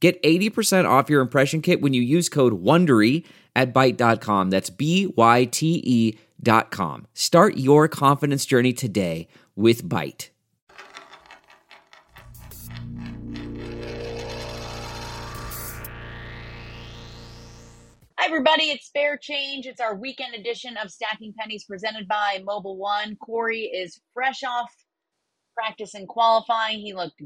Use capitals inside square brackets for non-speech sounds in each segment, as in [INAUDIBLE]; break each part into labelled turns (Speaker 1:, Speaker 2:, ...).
Speaker 1: Get 80% off your impression kit when you use code WONDERY at Byte.com. That's B-Y-T-E dot com. Start your confidence journey today with Byte.
Speaker 2: Hi, everybody. It's Spare Change. It's our weekend edition of Stacking Pennies presented by Mobil One. Corey is fresh off practice and qualifying. He looked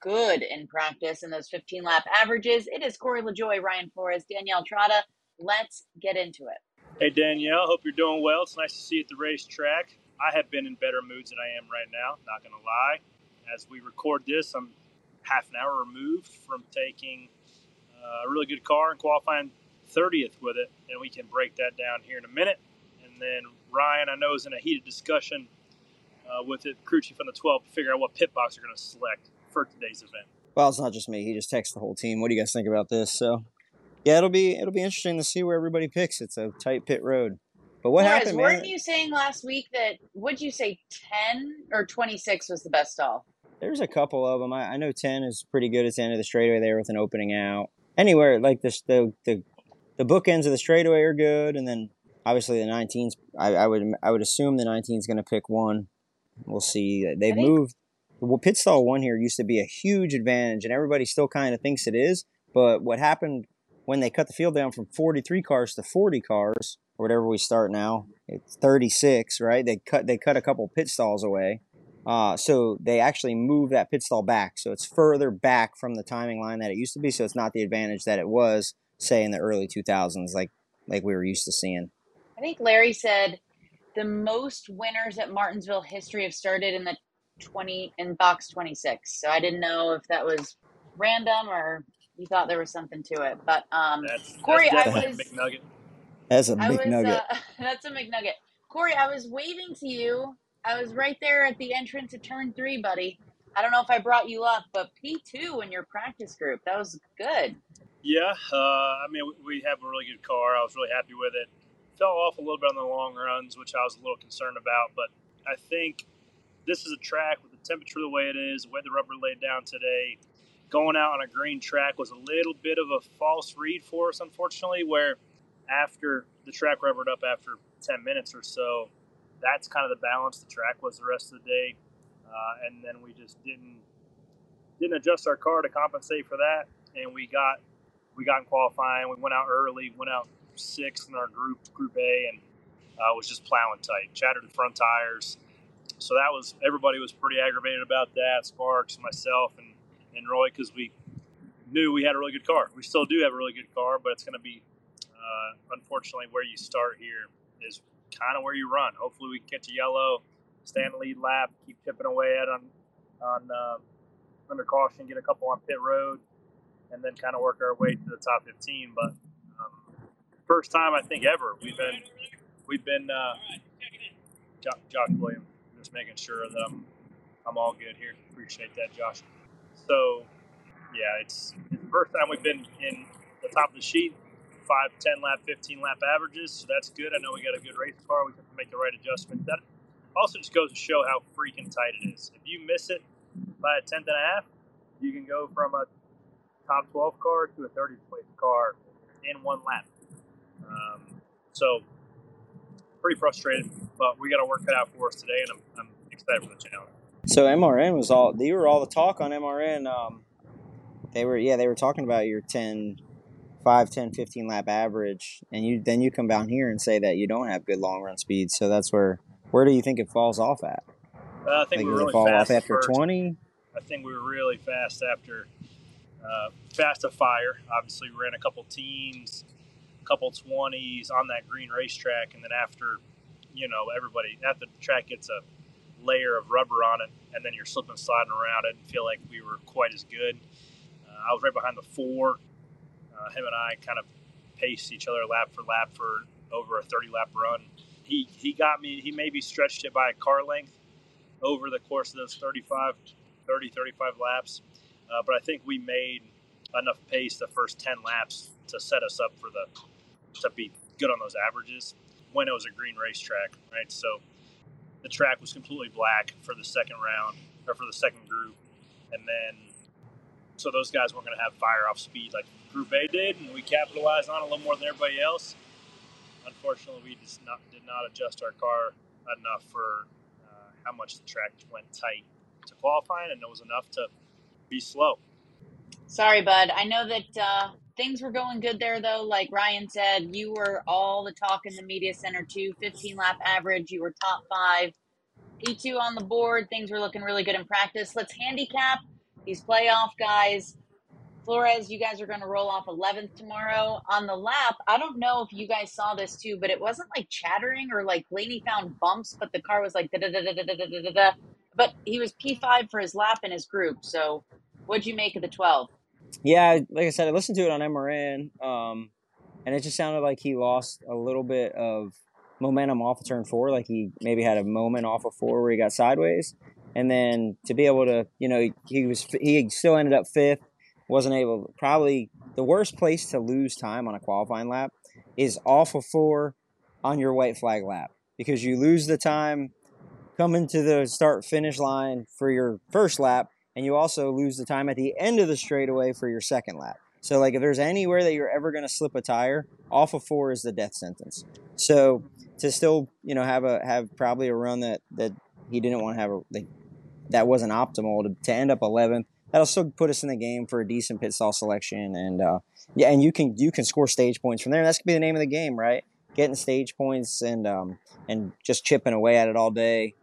Speaker 2: good in practice in those 15 lap averages. It is Corey LaJoie, Ryan Flores, Danielle Trotta. Let's get into it.
Speaker 3: Hey, Danielle. Hope you're doing well. It's nice to see you at the racetrack. I have been in better moods than I am right now, not going to lie. As we record this, I'm half an hour removed from taking uh, a really good car and qualifying 30th with it, and we can break that down here in a minute. And then Ryan, I know, is in a heated discussion uh, with it, crew chief on the 12 to figure out what pit box they're going to select for today's event.
Speaker 4: Well, it's not just me. He just texts the whole team. What do you guys think about this? So, yeah, it'll be it'll be interesting to see where everybody picks. It's a tight pit road. But what
Speaker 2: Flores,
Speaker 4: happened,
Speaker 2: weren't
Speaker 4: man?
Speaker 2: you saying last week that, would you say 10 or 26 was the best stall?
Speaker 4: There's a couple of them. I, I know 10 is pretty good at the end of the straightaway there with an opening out. Anywhere like this, the the the bookends of the straightaway are good, and then obviously the 19s. I, I would I would assume the 19's going to pick one. We'll see. They've
Speaker 2: think-
Speaker 4: moved. Well, pit stall one here used to be a huge advantage, and everybody still kind of thinks it is. But what happened when they cut the field down from 43 cars to 40 cars, or whatever we start now, it's 36, right? They cut they cut a couple pit stalls away. Uh, so they actually moved that pit stall back. So it's further back from the timing line that it used to be. So it's not the advantage that it was, say, in the early 2000s, like like we were used to seeing.
Speaker 2: I think Larry said the most winners at Martinsville history have started in the 20 in box 26. So I didn't know if that was random or you thought there was something to it. But um,
Speaker 3: That's,
Speaker 2: Corey,
Speaker 3: that's
Speaker 2: I
Speaker 3: definitely
Speaker 2: was-
Speaker 3: a big nugget.
Speaker 4: That's a big
Speaker 2: was
Speaker 4: nugget.
Speaker 2: Uh, [LAUGHS] that's a McNugget. Corey, I was waving to you. I was right there at the entrance of turn three, buddy. I don't know if I brought you up, but P2 in your practice group. That was good.
Speaker 3: Yeah, uh, I mean, we- we have a really good car. I was really happy with it. Fell off a little bit on the long runs, which I was a little concerned about, but I think this is a track with the temperature the way it is, the way the rubber laid down today. Going out on a green track was a little bit of a false read for us, unfortunately, where after the track rubbered up after 10 minutes or so, that's kind of the balance the track was the rest of the day. Uh, and then we just didn't didn't adjust our car to compensate for that, and we got we got in qualifying. We went out early, went out sixth in our group, Group A, and uh, was just plowing tight. Shattered the front tires, so that was everybody was pretty aggravated about that. Sparks, myself, and and Roy, because we knew we had a really good car. We still do have a really good car, but it's going to be uh, unfortunately where you start here is kind of where you run. Hopefully, we can catch a yellow, stay in the lead lap, keep chipping away at on on uh, under caution, get a couple on pit road, and then kind of work our way to the top 15. But um, first time I think ever we've been we've been uh, Jo- Josh Williams just making sure that I'm I'm all good here. Appreciate that, Josh. So yeah, it's, it's the first time we've been in the top of the sheet. 5, 10 lap, 15 lap averages, so that's good. I know we got a good race car. We can make the right adjustment. That also just goes to show how freaking tight it is. If you miss it by a tenth and a half, you can go from a top 12 car to a 30th place car in one lap. Um, so, pretty frustrated, but we got to work it out for us today, and I'm, I'm excited for the challenge.
Speaker 4: So MRN was all you were all the talk on MRN. Um, they were yeah they were talking about your 10, 5, 10, 15 lap average, and you then you come down here and say that you don't have good long run speed. So that's where where do you think it falls off at?
Speaker 3: Uh, I think
Speaker 4: Like,
Speaker 3: we were really
Speaker 4: fall
Speaker 3: fast
Speaker 4: off after twenty?
Speaker 3: I think we were really fast after uh, fast to fire. Obviously, we ran a couple teams, a couple twenties on that green racetrack, and then after, you know, everybody after the track gets a layer of rubber on it, and then you're slipping, sliding around it, and feel like we were quite as good. Uh, I was right behind the four. Uh, him and I kind of paced each other lap for lap for over a 30 lap run. He, he got me, he maybe stretched it by a car length over the course of those 35, 30, 35 laps. Uh, but I think we made enough pace the first 10 laps to set us up for the to be good on those averages when it was a green racetrack, right? So the track was completely black for the second round or for the second group, and then so those guys weren't going to have fire off speed like Group A did, and we capitalized on it a little more than everybody else. Unfortunately, we just not, did not adjust our car enough for uh, how much the track went tight to qualifying, and it was enough to be slow.
Speaker 2: Sorry, bud. I know that uh, things were going good there, though. Like Ryan said, you were all the talk in the media center, too. 15 lap average. You were top five. P2 on the board. Things were looking really good in practice. Let's handicap these playoff guys. Flores, you guys are going to roll off 11th tomorrow on the lap. I don't know if you guys saw this too, but it wasn't like chattering or like Blaney found bumps, but the car was like da da da da da da da da. But he was P5 for his lap in his group. So, what'd you make of the 12?
Speaker 4: Yeah, like I said, I listened to it on MRN, um, and it just sounded like he lost a little bit of momentum off of turn four. Like he maybe had a moment off of four where he got sideways, and then to be able to, you know, he was he still ended up fifth wasn't able probably the worst place to lose time on a qualifying lap is off of four on your white flag lap because you lose the time coming to the start finish line for your first lap and you also lose the time at the end of the straightaway for your second lap. So like if there's anywhere that you're ever going to slip a tire, off of 4 is the death sentence. So to still, you know, have a have probably a run that that he didn't want to have a like, that wasn't optimal to, to end up 11th that'll still put us in the game for a decent pit stall selection. And uh, yeah, and you can you can score stage points from there. That's gonna be the name of the game, right? Getting stage points and um, and just chipping away at it all day.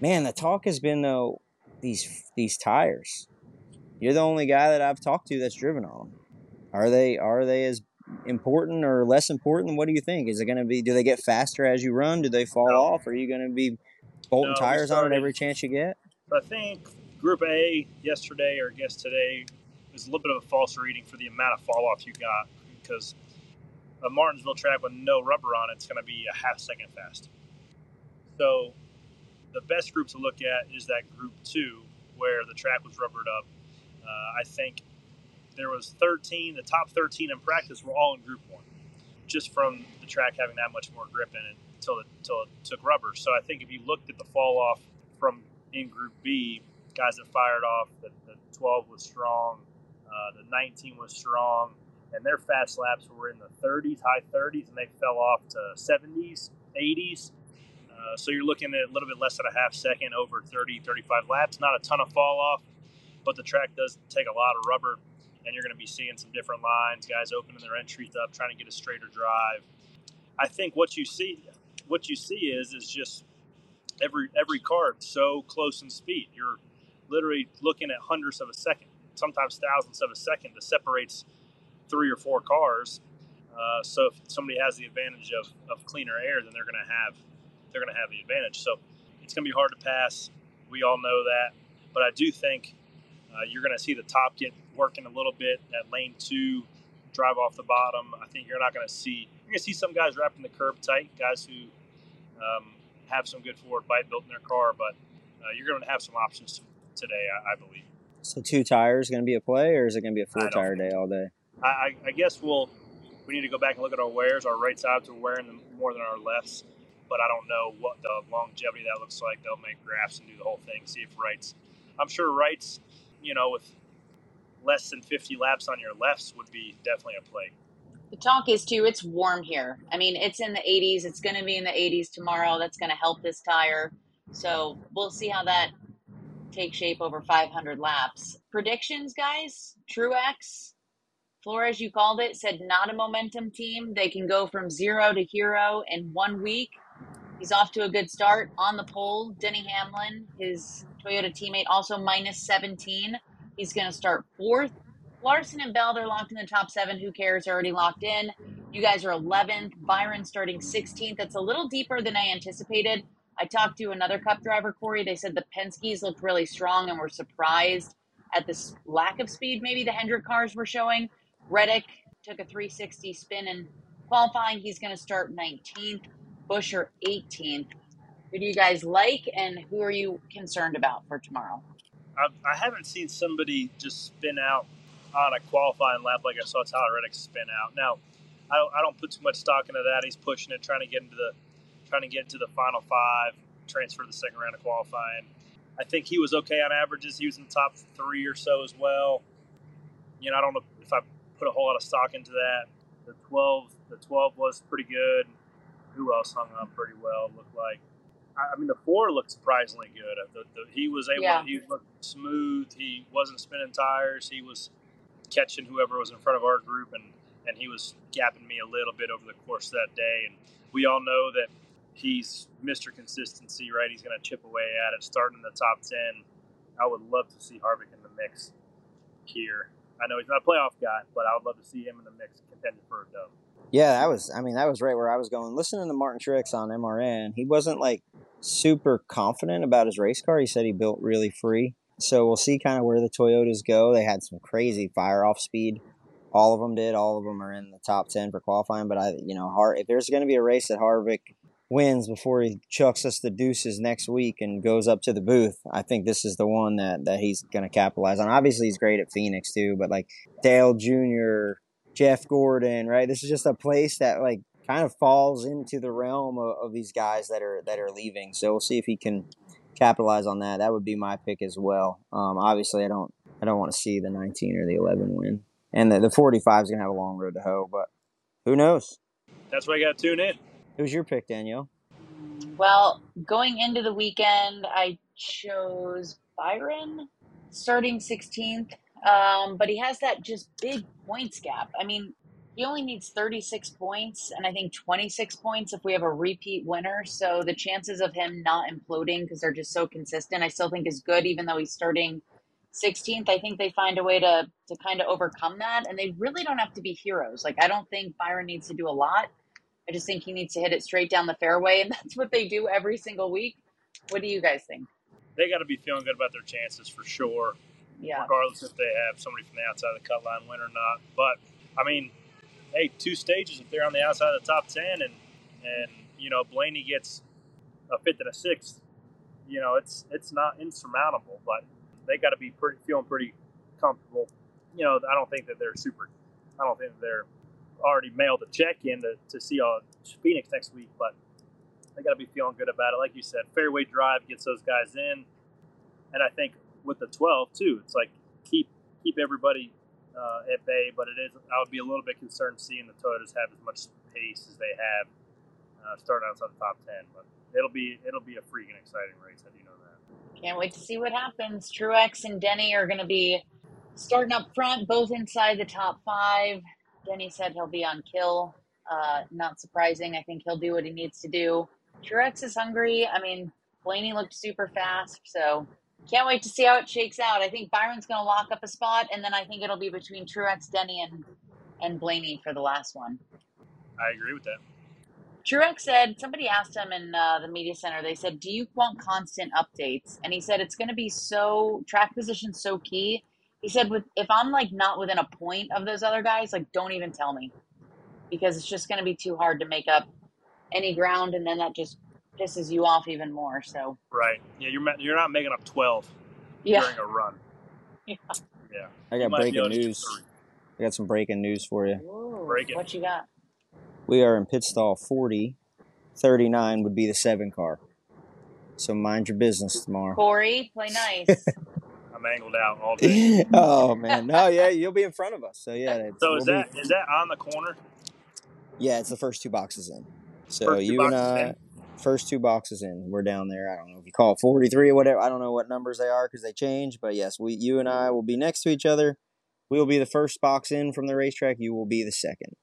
Speaker 4: Man, the talk has been though these these tires. You're the only guy that I've talked to that's driven on them. Are they are they as important or less important? What do you think? Is it going to be? Do they get faster as you run? Do they fall no. off? Are you going to be bolting no, tires on it every chance you get?
Speaker 3: I think Group A yesterday, or I guess today, is a little bit of a false reading for the amount of fall off you got because a Martinsville track with no rubber on it is going to be a half second fast. So the best group to look at is that group two where the track was rubbered up. Uh, I think there was 13. The top 13 in practice were all in group one, just from the track having that much more grip in it until it, until it took rubber. So I think if you looked at the fall off from in group B, guys that fired off. The, the 12 was strong. Uh, the 19 was strong. And their fast laps were in the 30s, high 30s, and they fell off to 70s, 80s. Uh, so you're looking at a little bit less than a half second over 30, 35 laps. Not a ton of fall off, but the track does take a lot of rubber, and you're going to be seeing some different lines, guys opening their entries up, trying to get a straighter drive. I think what you see, what you see is is just every every car so close in speed. You're literally looking at hundredths of a second, sometimes thousands of a second that separates three or four cars. Uh, so if somebody has the advantage of, of cleaner air, then they're going to have they're going to have the advantage. So it's going to be hard to pass. We all know that, but I do think uh, you're going to see the top get working a little bit That lane two, drive off the bottom. I think you're not going to see you're going to see some guys wrapping the curb tight, guys who um, have some good forward bite built in their car, but uh, you're going to have some options today, I, I believe.
Speaker 4: So two tires going to be a play, or is it going to be a four tire day all day?
Speaker 3: I, I, guess we'll we need to go back and look at our wears. Our right sides are wearing them more than our lefts, but I don't know what the longevity that looks like. They'll make graphs and do the whole thing. See if rights. I'm sure rights, you know, with less than 50 laps on your lefts would be definitely a play.
Speaker 2: The talk is too. It's warm here. I mean, it's in the 80s. It's going to be in the 80s tomorrow. That's going to help this tire. So we'll see how that takes shape over 500 laps. Predictions, guys? Truex, Flores, you called it, said not a momentum team. They can go from zero to hero in one week. He's off to a good start on the pole. Denny Hamlin, his Toyota teammate, also minus 17. He's going to start fourth. Larson and Bell, they're locked in the top seven. Who cares? They're already locked in. You guys are 11th. Byron starting 16th. That's a little deeper than I anticipated. I talked to another cup driver, Corey. They said the Penske's looked really strong and were surprised at this lack of speed, maybe the Hendrick cars were showing. Reddick took a 360 spin in qualifying. He's going to start 19th, Buescher 18th. Who do you guys like, and who are you concerned about for tomorrow?
Speaker 3: I, I haven't seen somebody just spin out on a qualifying lap like I saw Tyler Reddick spin out. Now, I don't, I don't put too much stock into that. He's pushing it, trying to get into the trying to get into the final five, transfer to the second round of qualifying. I think he was okay on averages. He was in the top three or so as well. You know, I don't know if I put a whole lot of stock into that. The twelve, the twelve was pretty good. Who else hung up pretty well? Looked like. I mean, the four looked surprisingly good. The, the, he was able.
Speaker 2: Yeah.
Speaker 3: He looked smooth. He wasn't spinning tires. He was catching whoever was in front of our group, and and he was gapping me a little bit over the course of that day. And we all know that he's Mr. Consistency, right? He's going to chip away at it, starting in the top 10. I would love to see Harvick in the mix here. I know he's not a playoff guy, but I would love to see him in the mix contending for a dub.
Speaker 4: Yeah, that was. I mean, that was right where I was going. Listening to Martin Truex on MRN, he wasn't like super confident about his race car. He said he built really free. So we'll see kind of where the Toyotas go. They had some crazy fire off speed. All of them did. All of them are in the top ten for qualifying. But I, you know, Har- if there's going to be a race that Harvick wins before he chucks us the deuces next week and goes up to the booth, I think this is the one that that he's going to capitalize on. Obviously, he's great at Phoenix too, but like Dale Jr., Jeff Gordon, right? This is just a place that like kind of falls into the realm of, of these guys that are that are leaving. So we'll see if he can capitalize on that. That would be my pick as well. Um, obviously, I don't I don't want to see the 19 or the 11 win, and the, the 45 is gonna have a long road to hoe, but who knows?
Speaker 3: That's why I got to tune in.
Speaker 4: Who's your pick, Danielle?
Speaker 2: Well, going into the weekend, I chose Byron starting 16th, um, but he has that just big points gap. I mean, he only needs 36 points, and I think 26 points if we have a repeat winner. So the chances of him not imploding because they're just so consistent, I still think is good, even though he's starting 16th. I think they find a way to to kind of overcome that, and they really don't have to be heroes. Like I don't think Byron needs to do a lot. I just think he needs to hit it straight down the fairway, and [LAUGHS] that's what they do every single week. What do you guys think?
Speaker 3: They got to be feeling good about their chances for sure,
Speaker 2: Yeah.
Speaker 3: regardless if they have somebody from the outside of the cut line win or not. But I mean, hey, two stages if they're on the outside of the top ten, and and you know Blaney gets a fifth and a sixth, you know it's it's not insurmountable, but they got to be pretty feeling pretty comfortable. You know, I don't think that they're super. I don't think they're already mailed a check in to, to see uh, Phoenix next week, but they got to be feeling good about it. Like you said, fairway drive gets those guys in, and I think with the 12 too, it's like keep keep everybody uh, at bay. But it is I would be a little bit concerned seeing the Toyotas have as much pace as they have uh, starting outside the top 10. But it'll be it'll be a freaking exciting race. I do know that.
Speaker 2: Can't wait to see what happens. Truex and Denny are going to be starting up front, both inside the top five. Denny said he'll be on kill. Uh, not surprising. I think he'll do what he needs to do. Truex is hungry. I mean, Blaney looked super fast, so can't wait to see how it shakes out. I think Byron's going to lock up a spot, and then I think it'll be between Truex, Denny, and and Blaney for the last one.
Speaker 3: I agree with that.
Speaker 2: Truex said somebody asked him in uh, the media center. They said, "Do you want constant updates?" And he said, "It's going to be so track position so key." He said, "With if I'm like not within a point of those other guys, like don't even tell me, because it's just going to be too hard to make up any ground, and then that just pisses you off even more." So
Speaker 3: Right? Yeah, you're you're not making up 12
Speaker 2: yeah,
Speaker 3: during a run. [LAUGHS]
Speaker 2: Yeah.
Speaker 3: Yeah.
Speaker 4: I got breaking
Speaker 3: able to do
Speaker 4: news.
Speaker 3: three.
Speaker 4: I got some breaking news for you.
Speaker 2: Ooh,
Speaker 3: Break
Speaker 2: what you got?
Speaker 4: We are in pit stall 40. 39 would be the seven car. So mind your business tomorrow.
Speaker 2: Corey, play nice. [LAUGHS]
Speaker 3: I'm angled out all day. [LAUGHS]
Speaker 4: oh man, no, yeah, you'll be in front of us. So yeah, it's-
Speaker 3: So is
Speaker 4: we'll
Speaker 3: that
Speaker 4: be-
Speaker 3: is that on the corner?
Speaker 4: yeah, it's the first two boxes in. So
Speaker 3: First
Speaker 4: you and I,
Speaker 3: in?
Speaker 4: First two boxes in, we're down there. I don't know if you call it forty three or whatever. I don't know what numbers they are because they change. But yes, we, you and I will be next to each other. We will be the first box in from the racetrack. You will be the second.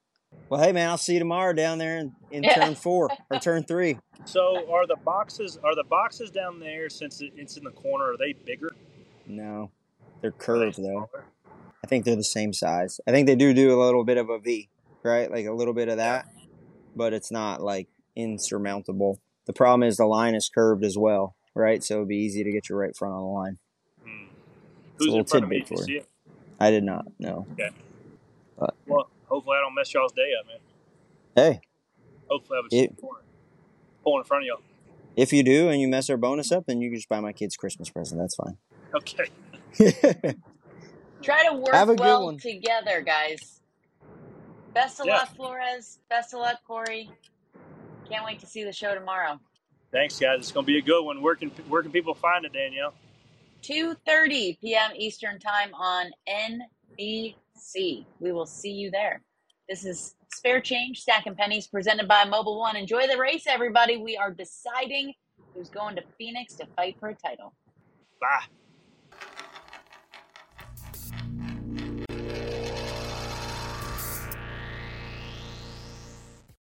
Speaker 4: Well, hey man, I'll see you tomorrow down there in, in
Speaker 2: Yeah.
Speaker 4: turn four or [LAUGHS] turn three.
Speaker 3: So are the boxes are the boxes down there since it's in the corner? Are they bigger?
Speaker 4: No, they're
Speaker 3: Are they
Speaker 4: curved though. I think they're the same size. I think they do do a little bit of a V, right? Like a little bit of that, but it's not like insurmountable. The problem is the line is curved as well, right? So it'd be easy to get your right front on the line.
Speaker 3: Hmm.
Speaker 4: It's a
Speaker 3: Who's in
Speaker 4: little
Speaker 3: front of me?
Speaker 4: tidbit
Speaker 3: you
Speaker 4: for
Speaker 3: see
Speaker 4: you.
Speaker 3: it?
Speaker 4: I did not. No. Okay.
Speaker 3: Well, hopefully I don't mess y'all's day up, man.
Speaker 4: Hey,
Speaker 3: Hopefully I was
Speaker 4: It-
Speaker 3: Pulling in front of y'all.
Speaker 4: if you do and you mess our bonus up, then you can just buy my kids Christmas present. That's fine.
Speaker 3: Okay. [LAUGHS]
Speaker 2: Try to work
Speaker 4: Have a good
Speaker 2: well
Speaker 4: one.
Speaker 2: together, guys. Best of
Speaker 3: Yeah.
Speaker 2: luck, Flores. Best of luck, Corey. Can't wait to see the show tomorrow.
Speaker 3: Thanks, guys. It's going to be a good one. Where can, where can people find it, Danielle?
Speaker 2: 2:30 p.m. Eastern Time on NBC. We will see you there. This is Spare Change, Stacking Pennies, presented by Mobil One. Enjoy the race, everybody. We are deciding who's going to Phoenix to fight for a title.
Speaker 3: Bye.